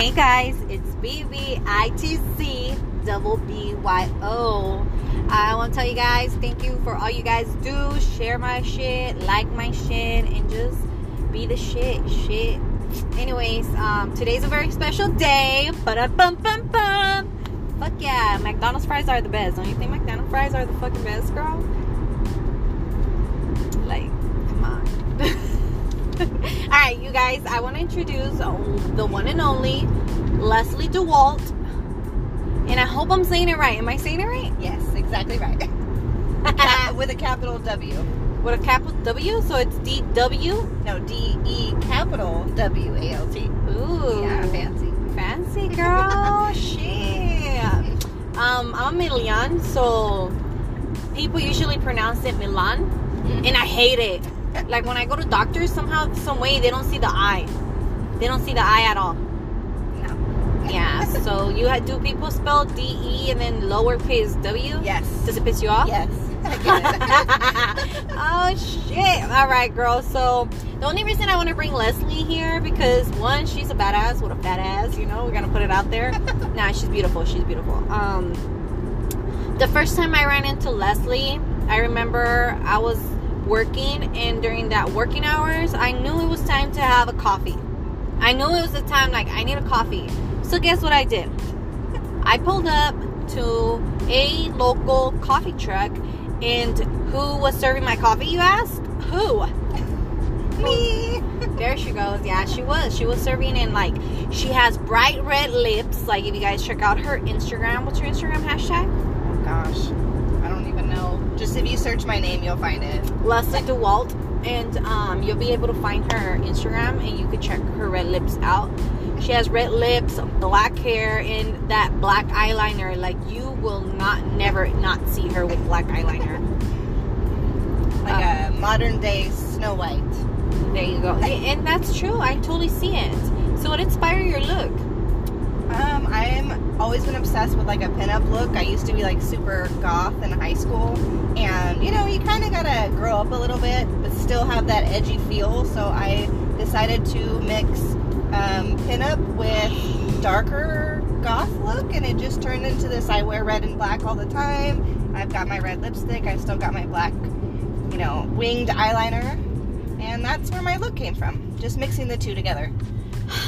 Hey guys, it's BBITC double BYO. I want to tell you guys thank you for all you guys do. Share my shit, like my shit, and just be the shit. Shit. Anyways, um, today's a very special day. Bum bum bum bum. Fuck yeah, McDonald's fries are the best. Don't you think McDonald's fries are the fucking best, girl? Like, come on. All right, you guys, I want to introduce the one and only Leslie DeWalt. And I hope I'm saying it right. Am I saying it right? Yes, exactly right. With a capital W. With a capital W? So it's D W? No, D E capital W A L T. Ooh. Yeah, fancy. Fancy, girl. Shit. Um, I'm Milan, so people usually pronounce it Milan. Mm-hmm. And I hate it like when I go to doctors, somehow, some way, they don't see the eye. They don't see the eye at all. No. Yeah. so you had do people spell D E and then lowercase W? Yes. Does it piss you off? Yes. oh shit! All right, girl. So the only reason I want to bring Leslie here because one, she's a badass with a fat ass. You know, we're gonna put it out there. nah, she's beautiful. She's beautiful. Um, the first time I ran into Leslie, I remember I was working and during that working hours i knew it was time to have a coffee. I knew it was the time like i need a coffee. So guess what i did? I pulled up to a local coffee truck and who was serving my coffee you ask? Who? Me. There she goes. Yeah she was. She was serving in like she has bright red lips. Like if you guys check out her instagram what's your instagram hashtag? Oh gosh just if you search my name, you'll find it. Leslie DeWalt. And um, you'll be able to find her Instagram and you can check her red lips out. She has red lips, black hair, and that black eyeliner. Like you will not never not see her with black eyeliner. Like uh, a modern day Snow White. There you go. and that's true. I totally see it. So what inspired your look? Um, I'm always been obsessed with like a pinup look. I used to be like super goth in high school, and you know, you kind of gotta grow up a little bit, but still have that edgy feel. So I decided to mix um, pinup with darker goth look, and it just turned into this. I wear red and black all the time. I've got my red lipstick. I still got my black, you know, winged eyeliner, and that's where my look came from. Just mixing the two together.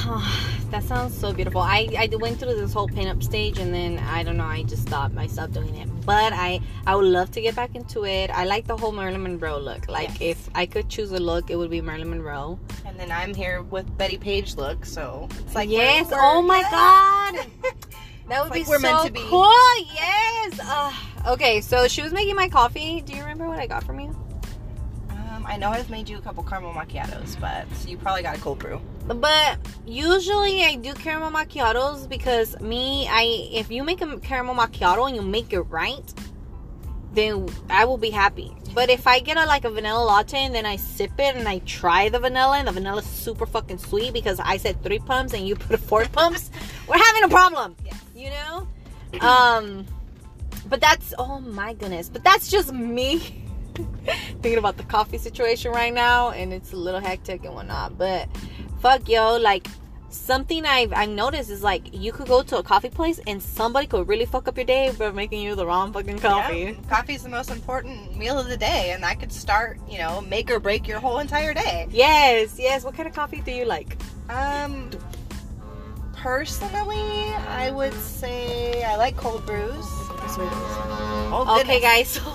that sounds so beautiful. I, I went through this whole pinup stage and then I don't know, I just stopped. I stopped doing it. But I I would love to get back into it. I like the whole Marilyn Monroe look. Like yes. if I could choose a look, it would be Marilyn Monroe. And then I'm here with Bettie Page look, so it's like yes. We're, oh my god. That would be we're so meant to be. cool. Yes. Uh, okay, so she was making my coffee. Do you remember what I got from you? Um, I know I've made you a couple caramel macchiatos, but you probably got a cold brew. But usually I do caramel macchiatos because me, I if you make a caramel macchiato and you make it right, then I will be happy. But if I get a like a vanilla latte and then I sip it and I try the vanilla and the vanilla is super fucking sweet because I said three pumps and you put four pumps, we're having a problem. Yes. You know? Um but that's oh my goodness. But that's just me thinking about the coffee situation right now and it's a little hectic and whatnot. But fuck yo, like something I've I've noticed is like you could go to a coffee place and somebody could really fuck up your day by making you the wrong fucking coffee. Yeah, is the most important meal of the day, and that could start, you know, make or break your whole entire day. Yes, yes. What kind of coffee do you like? Um, personally, I would say I like cold brews. Oh, okay, guys.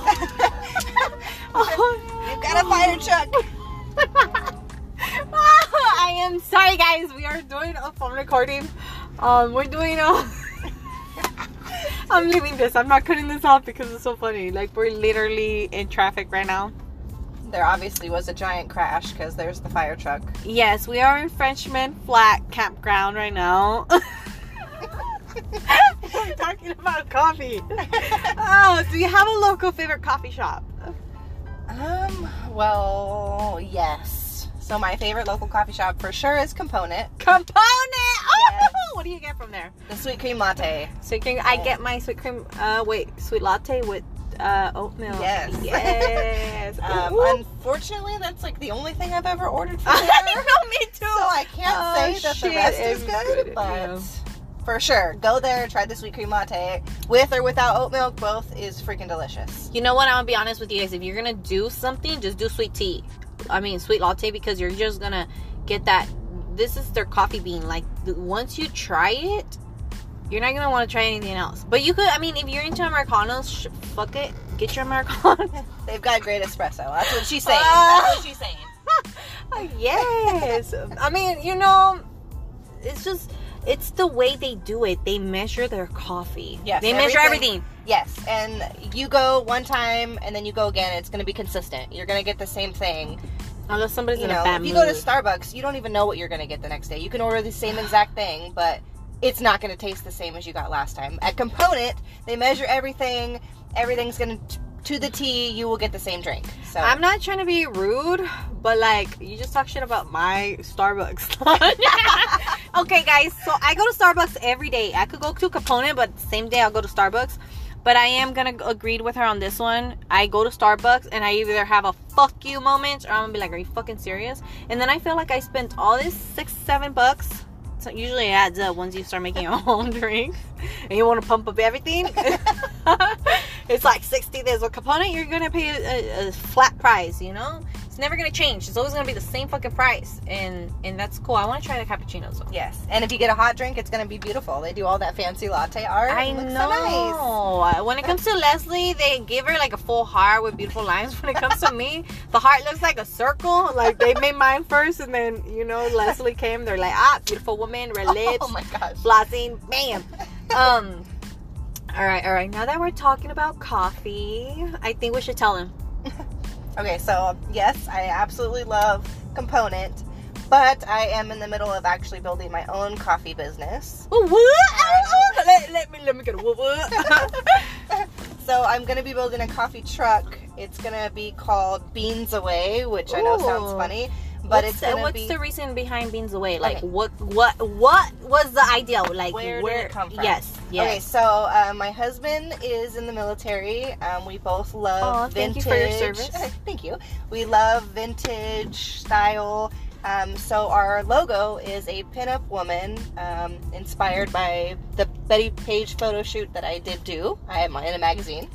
You've got a fire truck. I am sorry, guys. We are doing a phone recording. Um, we're doing a. I'm leaving this. I'm not cutting this off because it's so funny. Like we're literally in traffic right now. There obviously was a giant crash because there's the fire truck. Yes, we are in Frenchman Flat Campground right now. we're talking about coffee. Oh, do you have a local favorite coffee shop? Um, well, yes. So my favorite local coffee shop for sure is Component. Component! Oh, yes. what do you get from there? The sweet cream latte. Sweet cream. I get my sweet cream. Uh, wait, sweet latte with uh, oat milk. Yes. Yes. Um, unfortunately, that's like the only thing I've ever ordered from I there. know, me too. So I can't Oh, say that the rest is good, good, but yeah. For sure, go there, and try the sweet cream latte with or without oat milk. Both is freaking delicious. You know what? I'm gonna be honest with you guys. If you're gonna do something, just do sweet tea. I mean, sweet latte because you're just gonna get that. This is their coffee bean. Like once you try it, you're not gonna want to try anything else. But you could. I mean, if you're into americanos, sh- fuck it, get your americano. They've got great espresso. That's what she's saying. Ah. That's what she's saying. Oh, yes. I mean, you know, it's just it's the way they do it. They measure their coffee. Yes, They measure everything- everything. Yes, and you go one time and then you go again. It's going to be consistent. You're going to get the same thing. Unless somebody's You in a bad if you mood. go to Starbucks, you don't even know what you're going to get the next day. You can order the same exact thing, but it's not going to taste the same as you got last time. At Component, they measure everything. Everything's going to to the T. You will get the same drink. So I'm not trying to be rude, but like you just talk shit about my Starbucks. okay, guys, so I go to Starbucks every day. I could go to Component, but same day I'll go to Starbucks. But I am gonna agree with her on this one. I go to Starbucks and I either have a fuck you moment or I'm gonna be like, Are you fucking serious? And then I feel like I spent all this six, seven bucks. So usually it adds up once you start making your own drink and you want to pump up everything. it's like 60 there's a component, you're gonna pay a, a flat price, you know? It's never gonna change. It's always gonna be the same fucking price. And and that's cool. I wanna try the cappuccinos though. yes, and if you get a hot drink, it's to be beautiful. They do all that fancy latte art. I looks know. So nice. When it comes to Leslie, they give her like a full heart with beautiful lines. When it comes to me, the heart looks like a circle. Like they made mine first, and then you know Leslie came. They're like, ah, beautiful woman, red lips, Oh my gosh. flossing, bam. Um. All right, all right. Now that we're talking about coffee, I think we should tell him. Okay, so yes, I absolutely love Component, but I am in the middle of actually building my own coffee business. Ah, let, let me let me get a woo. So I'm gonna be building a coffee truck. It's gonna be called Beans Away, which I know sounds funny, but what's it's the, what's be the reason behind beans away? Like Okay. what what what was the idea? Like Where did it come from? Yes, yes. Okay, so uh, my husband is in the military. Um, we both love Aw, thank you for your service. thank you. We love vintage style. Um, so our logo is a pinup woman, um, inspired by the Bettie Page photo shoot that I did do. I am in a magazine.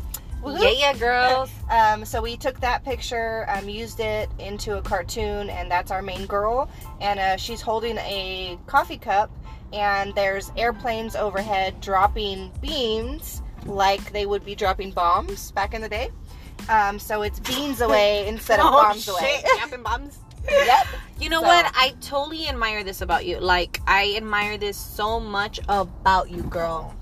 Woohoo. Yeah, yeah, girls. Um, so we took that picture, um, used it into a cartoon, and that's our main girl. And uh, she's holding a coffee cup, and there's airplanes overhead dropping beams like they would be dropping bombs back in the day. Um, so it's beans away instead of bombs away. Oh, shit, yapping bombs. yep. You know So- what? I totally admire this about you. Like, I admire this so much about you, girl.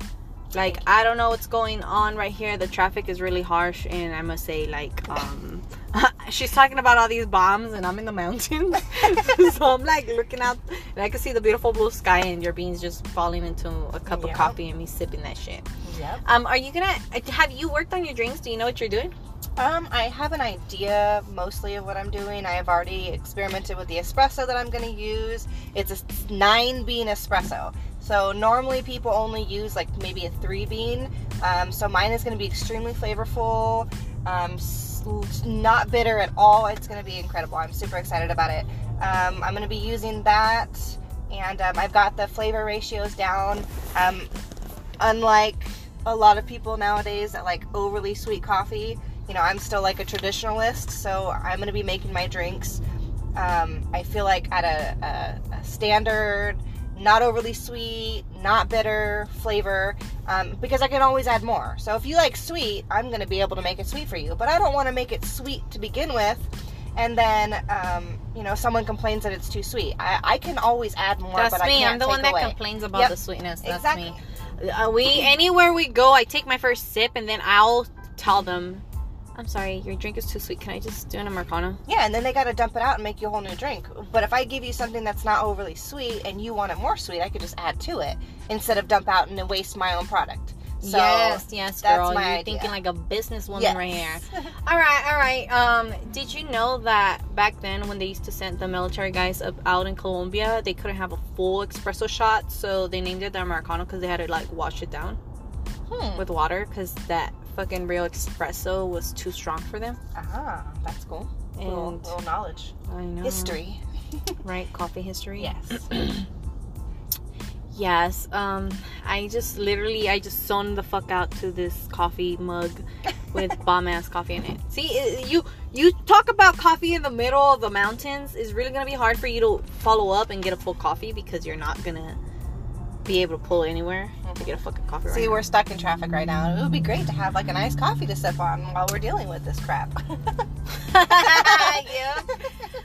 Like, I don't know what's going on right here. The traffic is really harsh, and I must say, like, um, she's talking about all these bombs, and I'm in the mountains, so I'm like looking out, and I can see the beautiful blue sky, and your beans just falling into a cup Yeah. of coffee, and me sipping that shit. Yep. Um, are you gonna? Have you worked on your drinks? Do you know what you're doing? Um, I have an idea mostly of what I'm doing. I have already experimented with the espresso that I'm going to use. It's a nine bean espresso. So normally people only use like maybe a three bean. Um, so mine is going to be extremely flavorful, um, not bitter at all. It's going to be incredible. I'm super excited about it. Um, I'm going to be using that, and um, I've got the flavor ratios down. Um, unlike a lot of people nowadays that like overly sweet coffee, you know, I'm still like a traditionalist, so I'm gonna be making my drinks. Um, I feel like at a, a, a standard, not overly sweet, not bitter flavor, um, because I can always add more. So if you like sweet, I'm gonna be able to make it sweet for you, but I don't want to make it sweet to begin with. And then, um, you know, someone complains that it's too sweet. I, I can always add more, That's but I me. can't I'm the one that away. complains about Yep. the sweetness. That's Exactly. me. Uh, we anywhere we go, I take my first sip and then I'll tell them, "I'm sorry, your drink is too sweet. Can I just do an americano?" Yeah, and then they got to dump it out and make you a whole new drink. But if I give you something that's not overly sweet and you want it more sweet, I could just add to it instead of dump out and then waste my own product. So, yes, yes, that's girl. my You're idea. thinking like a businesswoman Yes. right here. All right, all right. Um, did you know that back then when they used to send the military guys up out in Colombia, they couldn't have a full espresso shot, so they named it the americano because they had to like wash it down Hmm. with water because that fucking real espresso was too strong for them. Ah, that's cool. Little, And little knowledge. I know History. right? Coffee history. Yes. Yes. Um, I just literally I just zoned the fuck out to this coffee mug with bomb ass coffee in it. See, it- you you talk about coffee in the middle of the mountains It's really gonna be hard for you to follow up and get a full coffee because you're not gonna be able to pull anywhere to get a fucking coffee. See, right we're stuck in traffic right now. It would be great to have like a nice coffee to sip on while we're dealing with this crap. yeah.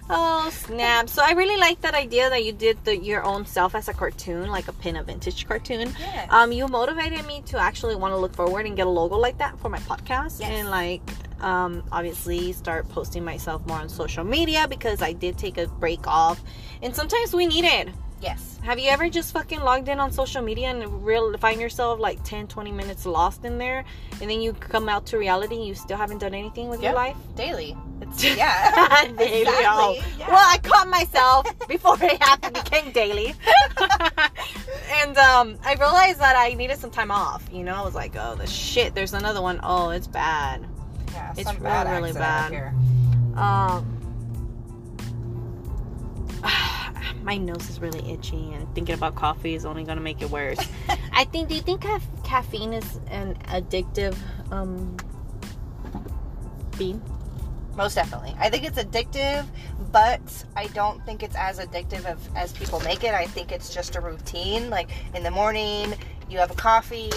Oh snap! So I really like that idea that you did the, your own self as a cartoon, like a pin a vintage cartoon. Yes. Um, you motivated me to actually want to look forward and get a logo like that for my podcast, Yes. and like, um, obviously start posting myself more on social media because I did take a break off, and sometimes we need it. Yes. Have you ever just fucking logged in on social media and real find yourself like 10, 20 minutes lost in there, and then you come out to reality and you still haven't done anything with your life? Daily. It's Yeah. daily. Exactly, yeah. Well, I caught myself before it happened became daily, and um, I realized that I needed some time off. You know, I was like, oh, the shit. There's another one. Oh, it's bad. Yeah. It's really, bad really bad. Here. Um, my nose is really itchy, and thinking about coffee is only gonna make it worse. I think. Do you think caf- caffeine is an addictive um bean? Most definitely. I think it's addictive, but I don't think it's as addictive of, as people make it. I think it's just a routine. Like in the morning, you have a coffee,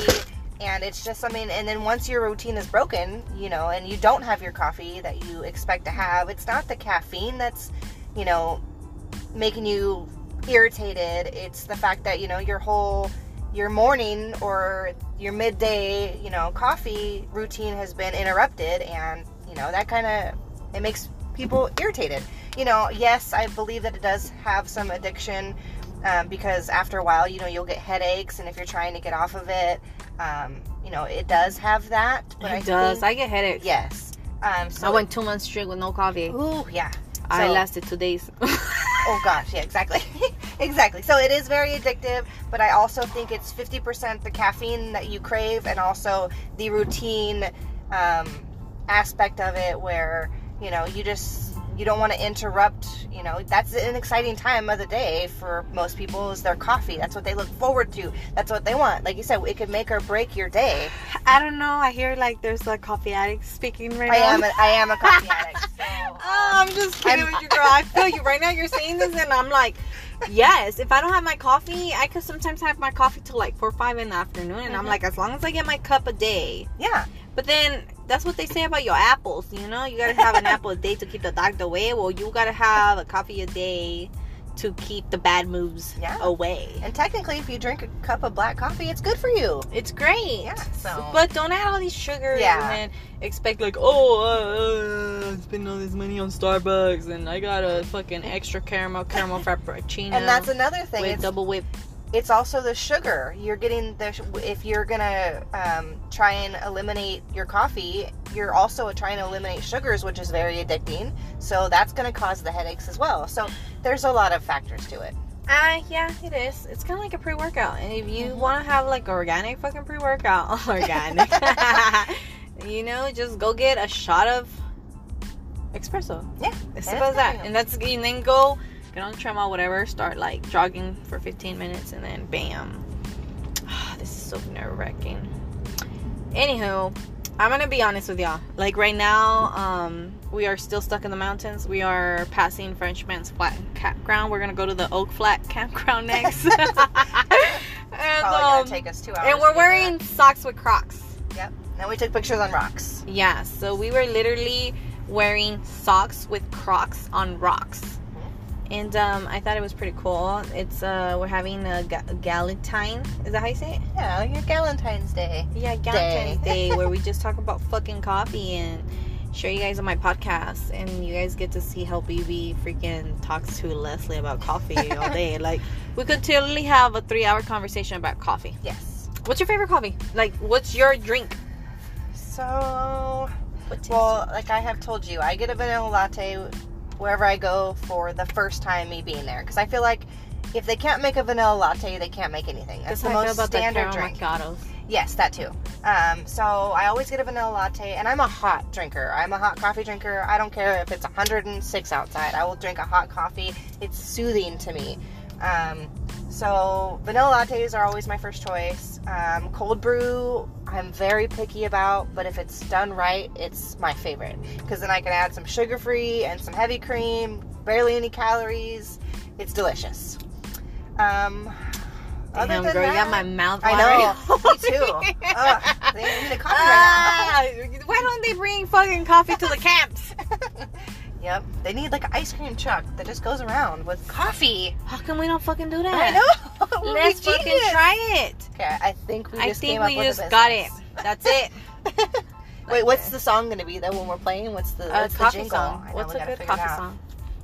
and it's just something. And then once your routine is broken, you know, and you don't have your coffee that you expect to have, it's not the caffeine that's, you know, making you irritated. It's the fact that, you know, your whole your morning or your midday, you know, coffee routine has been interrupted and, you know, that kind of it makes people irritated. You know, yes, I believe that it does have some addiction um, because after a while, you know, you'll get headaches, and if you're trying to get off of it, um, you know, it does have that. But it I does. I get headaches. yes. Um, so I went two months straight with no coffee. Ooh, yeah. I lasted two days. Oh gosh, yeah, exactly. exactly. So it is very addictive, but I also think it's 50% the caffeine that you crave and also the routine um, aspect of it where, you know, you just you don't want to interrupt, you know, that's an exciting time of the day for most people is their coffee. That's what they look forward to. That's what they want. Like you said, it could make or break your day. I don't know. I hear like there's a coffee addict speaking right I now. am a, I am a coffee addict. So, Oh, I'm just kidding I'm- with you, girl. I feel you right now. You're saying this, and I'm like, yes. If I don't have my coffee, I could sometimes have my coffee till like four, five in the afternoon, and I'm Mhm. like, as long as I get my cup a day. yeah. But then that's what they say about your apples. You know, you gotta have an apple a day to keep the doctor away. Well, you gotta have a coffee a day to keep the bad moves Yeah. away. And technically, if you drink a cup of black coffee, it's good for you. It's great. Yeah, so- But don't add all these sugars Yeah. and then expect like, oh, uh, uh, spend all this money on Starbucks and I got a fucking extra caramel caramel frappuccino And that's another thing. with It's, double whip. It's also the sugar. You're getting the if you're gonna um, try and eliminate your coffee, you're also trying to eliminate sugars, which is very addicting. So that's gonna cause the headaches as well. So there's a lot of factors to it. Uh, yeah, it is. It's kind of like a pre-workout, and if you Mhm. want to have like organic fucking pre-workout, organic, you know, just go get a shot of espresso. Yeah, It's simple as that. And that's and then go get on the treadmill, whatever. Start like jogging for 15 minutes, and then bam. this is so nerve wracking. Anywho, I'm gonna be honest with y'all. Like right now, um, we are still stuck in the mountains. We are passing Frenchman's Flat Campground. We're gonna go to the Oak Flat Campground next. and, um, take us two hours. and we're wearing socks with Crocs. Yep. And we took pictures on rocks. Yeah, so we were literally wearing socks with Crocs on rocks, and um, I thought it was pretty cool. It's uh, we're having a, ga- Galentine. Is that how you say it? Yeah, your Galentine's Day. Yeah, Galentine's Day. Day, where we just talk about fucking coffee and share you guys on my podcast, and you guys get to see how BB freaking talks to Leslie about coffee all day. Like we could totally have a three-hour conversation about coffee. Yes. What's your favorite coffee? Like, what's your drink? So What Well, like I have told you, I get a vanilla latte wherever I go for the first time me being there because I feel like if they can't make a vanilla latte, they can't make anything. That's the how I feel most standard drink. macchiatos. Yes, that too. Um, so I always get a vanilla latte, and I'm a hot drinker. I'm a hot coffee drinker. I don't care if it's 106 outside. I will drink a hot coffee. It's soothing to me. Um, so vanilla lattes are always my first choice. Um, cold brew, I'm very picky about, but if it's done right, it's my favorite because then I can add some sugar free and some heavy cream, barely any calories. It's delicious. Um, other Damn, than girl, you that- got my mouth I know. Me too. Ugh, they need a coffee right Ah, why don't they bring fucking coffee to the camps? Yep. They need like an ice cream truck that just goes around with coffee. How come we don't fucking do that? I know. It would be Let's fucking try it. Okay, I think we I just think came up we just got it. That's it. Wait, what's the song gonna be though when we're playing? What's the, what's the coffee jingle? song. What's a good coffee song?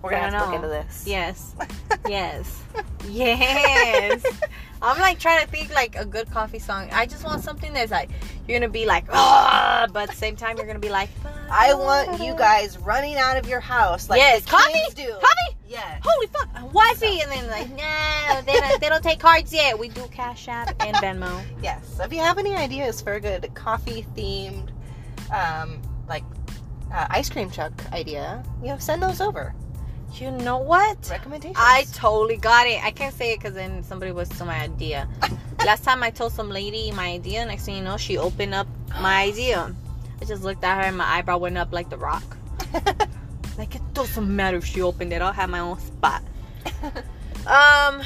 We're gonna have to look into this. Yes. yes. Yes. I'm like trying to think like a good coffee song. I just want something that's like you're gonna be like, ah, but at the same time you're gonna be like, I want you guys running out of your house like yes, the coffee, do. coffee. Yeah. Holy fuck, wifey, and then like, no, they don't, they don't take cards yet. We do Cash App and Venmo. Yes. So if you have any ideas for a good coffee themed, um, like uh, ice cream truck idea, you know, send those over. You know what? Recommendations. I totally got it. I can't say it because then somebody was to my idea. Last time I told some lady my idea, next thing you know, she opened up my idea. I just looked at her and my eyebrow went up like the rock. Like it doesn't matter if she opened it. I'll have my own spot. Um,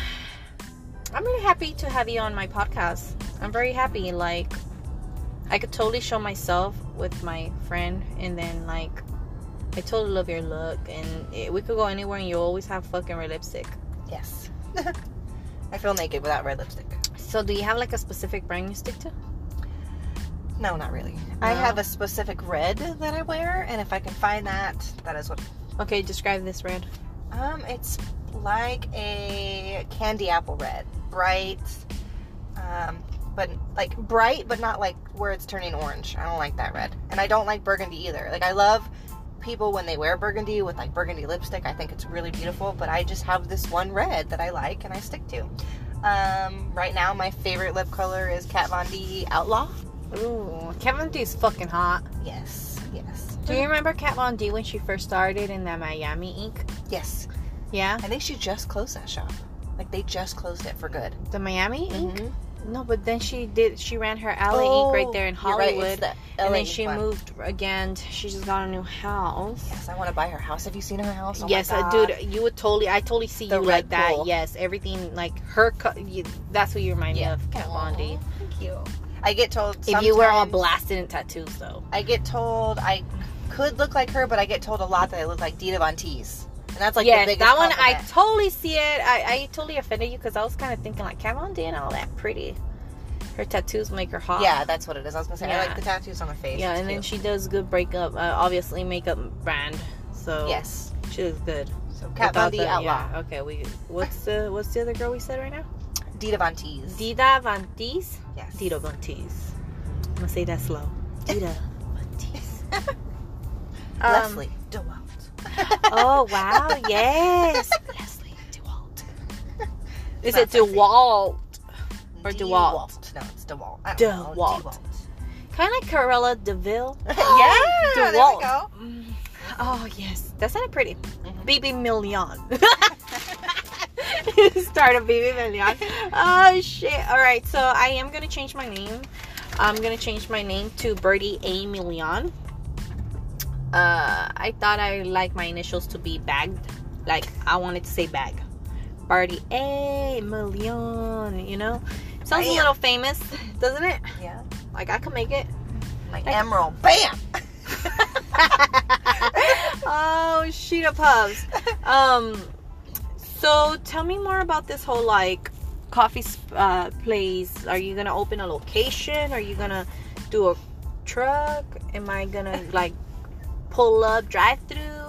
I'm really happy to have you on my podcast. I'm very happy. Like, I could totally show myself with my friend, and then like, I totally love your look, and it, we could go anywhere, and you always have fucking red lipstick. yes. I feel naked without red lipstick. So, do you have like a specific brand you stick to? No, not really. I have a specific red that I wear, and if I can find that, that is what. Okay, describe this red. Um, it's like a candy apple red, bright, um, but like bright, but not like where it's turning orange. I don't like that red, and I don't like burgundy either. Like I love people when they wear burgundy with like burgundy lipstick. I think it's really beautiful, but I just have this one red that I like and I stick to. Um, right now, my favorite lip color is Kat Von D Outlaw. Ooh, Kat Von D is fucking hot. Yes, yes, Do you remember Kat Von D when she first started in the Miami ink? yes. Yeah, I think she just closed that shop. Like they just closed it for good. the Miami ink. Mhm. No, but then she did. She ran her LA ink right there in Oh, right, Hollywood, the and then she one. moved again. She just got a new house. Yes, I want to buy her house. Have you seen her house? Oh yes, uh, dude, you would totally. I totally see The you like that. pool. Yes, everything like her. You, that's what you remind Yeah. me of, Kat Von D. Aw, Thank you. I get told If you were all blasted in tattoos, though. I get told I could look like her, but I get told a lot that I look like Dita Von Teese, and that's like the biggest that one I totally see it. I, I totally offended you because I was kind of thinking like Kat Von D and all that pretty. Her tattoos make her hot. yeah, that's what it is. I was gonna say I like the tattoos on her face. Yeah, It's and then she does good breakup. Uh, obviously, makeup brand. So yes. she does good. So Kat Von D the- Outlaw, yeah, Okay, we. What's the What's the other girl we said right now? Dita Von Teese. Dida Van Teese. yes. Dita Van Teese. I'm gonna say that slow. Dita Van Teese. Um, Leslie DeWalt. Oh wow! Yes, Leslie DeWalt. Is it. DeWalt? or DeWalt? No, it's DeWalt. I don't know. DeWalt. Kind of like Cruella de Vil. yeah, there we go. Oh yes, that sounded pretty. Mhm. BB Million. Start a BB Million. Oh shit! All right, so I am gonna change my name. I'm gonna change my name to Birdie A Million. Uh, I thought I like my initials to be bagged. Like I wanted to say bag. Birdie A Million. You know, sounds a little famous, doesn't it? Yeah, Like I could make it. like Like- Emerald. Bam. oh, sheet of Puffs. Um, so tell me more about this whole like coffee uh, place. Are you gonna open a location? Are you gonna do a truck? Am I gonna like pull up drive through?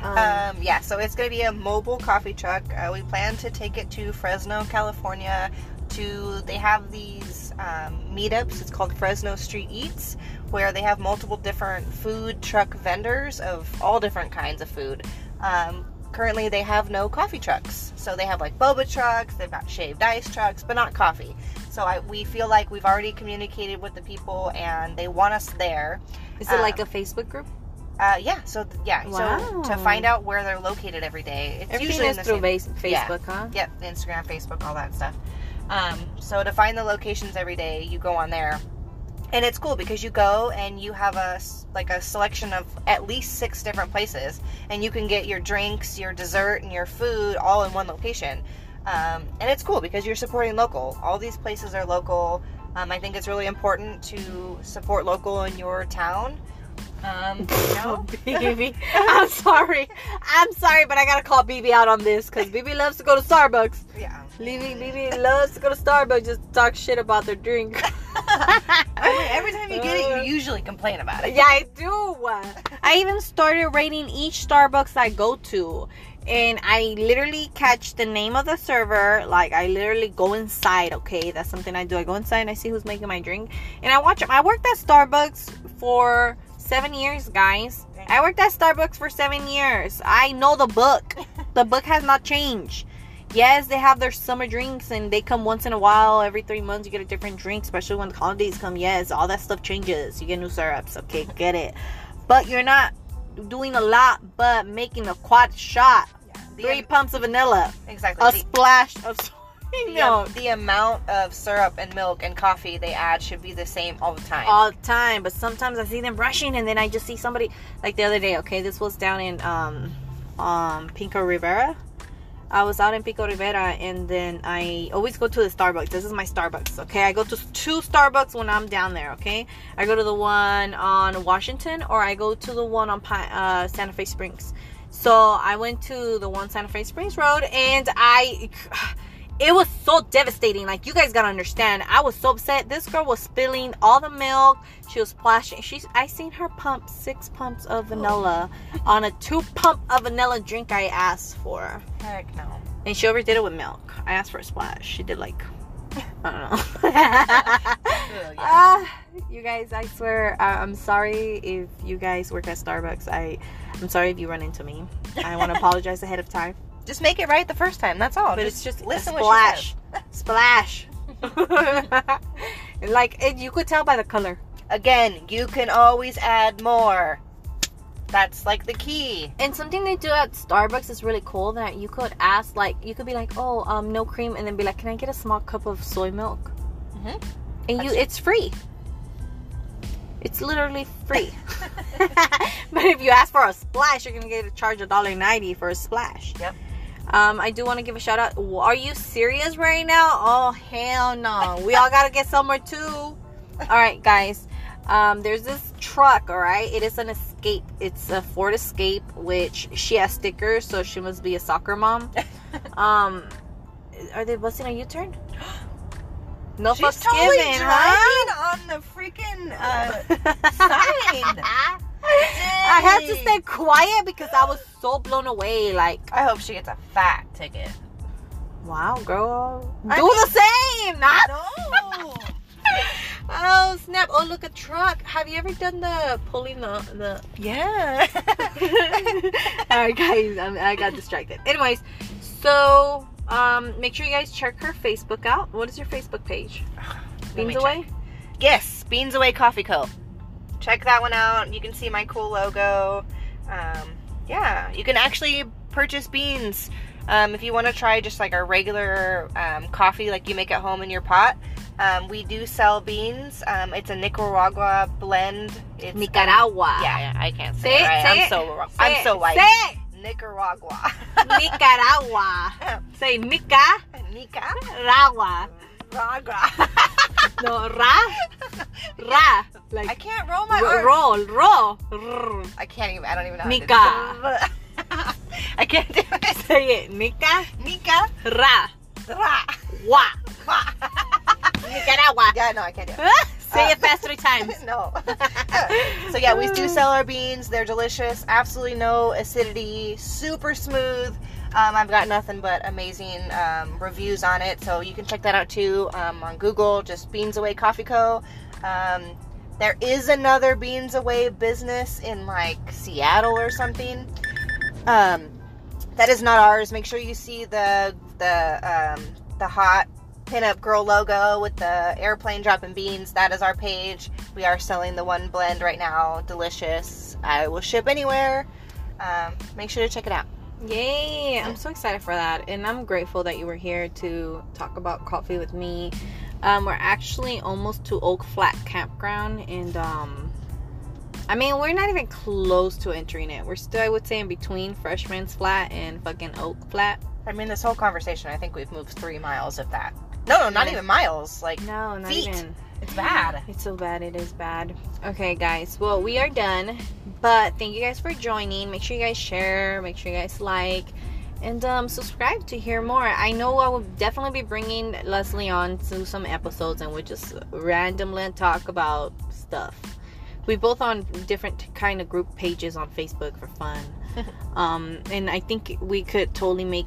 Um, Um, yeah, so it's going to be a mobile coffee truck. Uh, we plan to take it to Fresno, California. To they have these um, meetups. It's called Fresno Street Eats, where they have multiple different food truck vendors of all different kinds of food. Um, currently, they have no coffee trucks, so they have like boba trucks. They've got shaved ice trucks, but not coffee. So I, we feel like we've already communicated with the people and they want us there. Is it like Um, a Facebook group? Uh, yeah. So yeah. So to find out where they're located every day, it's Everything usually is through same- Face- Yeah. Facebook, huh? Yep, Instagram, Facebook, all that stuff. Um, so to find the locations every day, you go on there, and it's cool because you go and you have a like a selection of at least six different places, and you can get your drinks, your dessert, and your food all in one location. Um, and it's cool because you're supporting local. All these places are local. Um, I think it's really important to support local in your town. Um, know? BB. I'm sorry. I'm sorry, but I gotta call BB out on this because BB loves to go to Starbucks. yeah. BB, BB loves to go to Starbucks just talk shit about their drink. Every, every time you get it, you usually complain about it. Yeah, I do. I even started rating each Starbucks I go to. And I literally catch the name of the server. Like, I literally go inside, okay? That's something I do. I go inside and I see who's making my drink. And I watch them. I worked at Starbucks for seven years, guys. I worked at Starbucks for seven years. I know the book. The book has not changed. Yes, they have their summer drinks and they come once in a while. Every three months, you get a different drink, especially when the holidays come. Yes, all that stuff changes. You get new syrups. Okay, get it. But you're not doing a lot but making a quad shot. The- Three pumps of vanilla, exactly. a splash of soy the, the amount of syrup and milk and coffee they add should be the same all the time. all the time. But sometimes I see them rushing, and then I just see somebody like the other day. Okay, this was down in um um Pico Rivera. I was out in Pico Rivera, and then I always go to the Starbucks. This is my Starbucks. Okay, I go to two Starbucks when I'm down there. Okay, I go to the one on Washington, or I go to the one on Pi- uh, Santa Fe Springs. So I went to the one Santa Fe Springs Road, and I. It was so devastating. Like you guys gotta understand. I was so upset. This girl was spilling all the milk. She was splashing. She's. I seen her pump six pumps of vanilla on a two pump of vanilla drink I asked for, Heck no. and she overdid it with milk. I asked for a splash. She did like. I don't know. Ah, you guys, I swear, I, I'm sorry if you guys work at Starbucks. I, I'm sorry if you run into me. I want to apologize ahead of time. Just make it right the first time. That's all. But it's just listen a splash, splash. like it, you could tell by the color. Again, you can always add more. That's like the key. And something they do at Starbucks is really cool that you could ask, like, you could be like, oh, um, no cream, and then be like, can I get a small cup of soy milk? Mhm. And you it's free. It's literally free. but if you ask for a splash, you're gonna get a charge a dollar ninety for a splash. Yep. Um, I do want to give a shout out. Are you serious right now? Oh hell no! We all gotta get somewhere too. All right, guys. Um, there's this truck. All right, it is an Escape. It's a Ford Escape, which she has stickers, so she must be a soccer mom. Um, are they busting a U-turn? No She's totally given, driving huh? on the freaking uh, sign. I had to stay quiet because I was so blown away. Like, I hope she gets a fat ticket. wow, girl, I do mean- the same. Not. No. Oh snap! Oh look, a truck. Have you ever done the pulling the the? yeah. All right, guys, I'm, I got distracted. Anyways, so um, make sure you guys check her Facebook out. What is your Facebook page? Beans away. Yes, Beans Away Coffee Co. Check that one out. You can see my cool logo. Um, yeah, you can actually purchase beans um, if you want to try just like our regular um, coffee like you make at home in your pot. Um, we do sell beans. Um, it's a Nicaragua blend. It's, um, Nicaragua. yeah, yeah, I can't say, Say it. it, Right. say I'm it. so wrong. Say I'm it, so white. Say it. Nicaragua. Nicaragua. Say Nica. Nicaragua. Nicaragua. No, ra, ra. Like I can't roll my R. roll, roll. Rrr. I can't even. I don't even know. Nika. How to do I can't do it. Say it. Nica, Nika. ra, Ra. wa. Nicaragua. Yeah, no, I can't do it. Say Uh, it fast three times. no. so yeah, we do sell our beans. They're delicious. Absolutely no acidity. Super smooth. Um, I've got nothing but amazing um, reviews on it. So you can check that out too um, on Google. Just Beans Away Coffee Co. There is another Beans Away business in like Seattle or something. Um, that is not ours. Make sure you see the the um, the hot pinup girl logo with the airplane dropping beans. That is our page. We are selling the one blend right now. Delicious. I will ship anywhere. Um, make sure to check it out. Yay! I'm so excited for that, and I'm grateful that you were here to talk about coffee with me. Um, we're actually almost to Oak Flat Campground, and um, I mean we're not even close to entering it. We're still, I would say, in between Frenchman's Flat and fucking Oak Flat. I mean, this whole conversation, I think we've moved three miles of that. No, no, not even miles. Like, No, not Feet. even. it's bad. It's so bad. It is bad. Okay, guys. Well, we are done. But thank you guys for joining. Make sure you guys share. Make sure you guys like. And um, subscribe to hear more. I know I will definitely be bringing Leslie on to some episodes and we'll just randomly talk about stuff. We both on different kind of group pages on Facebook for fun. um, and I think we could totally make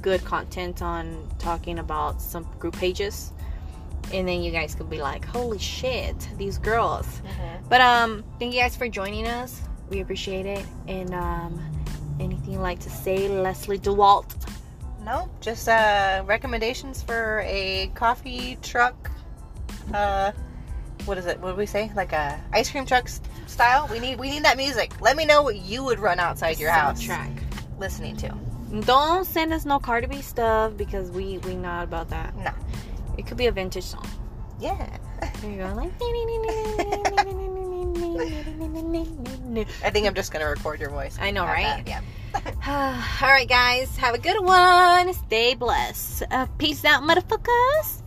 good content on talking about some group pages and then you guys could be like, "Holy shit, these girls!" But um, thank you guys for joining us. We appreciate it. And um, anything you'd like to say, Leslie DeWalt? No, just uh, recommendations for a coffee truck. Uh, what is it? What did we say? Like a ice cream truck style. We need we need that music. Let me know what you would run outside your house Soundtrack. listening to. Don't send us no Cardi B stuff because we we not about that. No. It could be a vintage song. Yeah. There you go. Like. I think I'm just gonna record your voice. I know, right? that, Yeah. All right, guys. Have a good one. Stay blessed. Uh, peace out, motherfuckers.